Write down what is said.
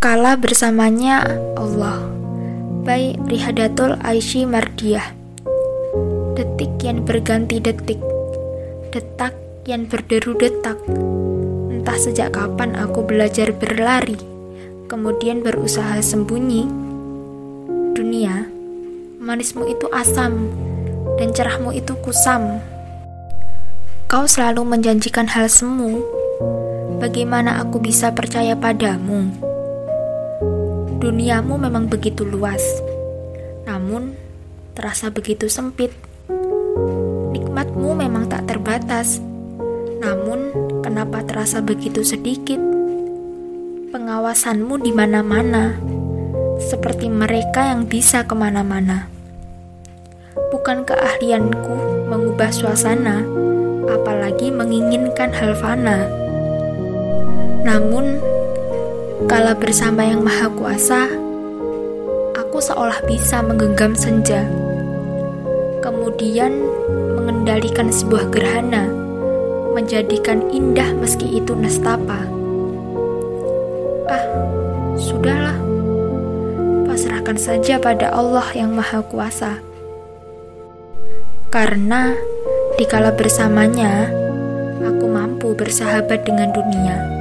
Kala bersamanya Allah. By Rihadatul Aishi Mardiah Detik yang berganti detik. Detak yang berderu detak. Entah sejak kapan aku belajar berlari Kemudian berusaha sembunyi. Dunia, manismu itu asam Dan cerahmu itu kusam. Kau selalu menjanjikan hal semu. Bagaimana aku bisa percaya padamu? Duniamu memang begitu luas, namun terasa begitu sempit. Nikmatmu memang tak terbatas, namun kenapa terasa begitu sedikit? Pengawasanmu di mana-mana, seperti mereka yang bisa ke mana-mana. Bukan keahlianku mengubah suasana, apalagi menginginkan hal fana. Namun, kala bersama Yang Maha Kuasa, aku seolah bisa menggenggam senja, kemudian mengendalikan sebuah gerhana, menjadikan indah meski itu nestapa. Ah, sudahlah, pasrahkan saja pada Allah yang Maha Kuasa. Karena dikala bersamanya, aku mampu bersahabat dengan dunia.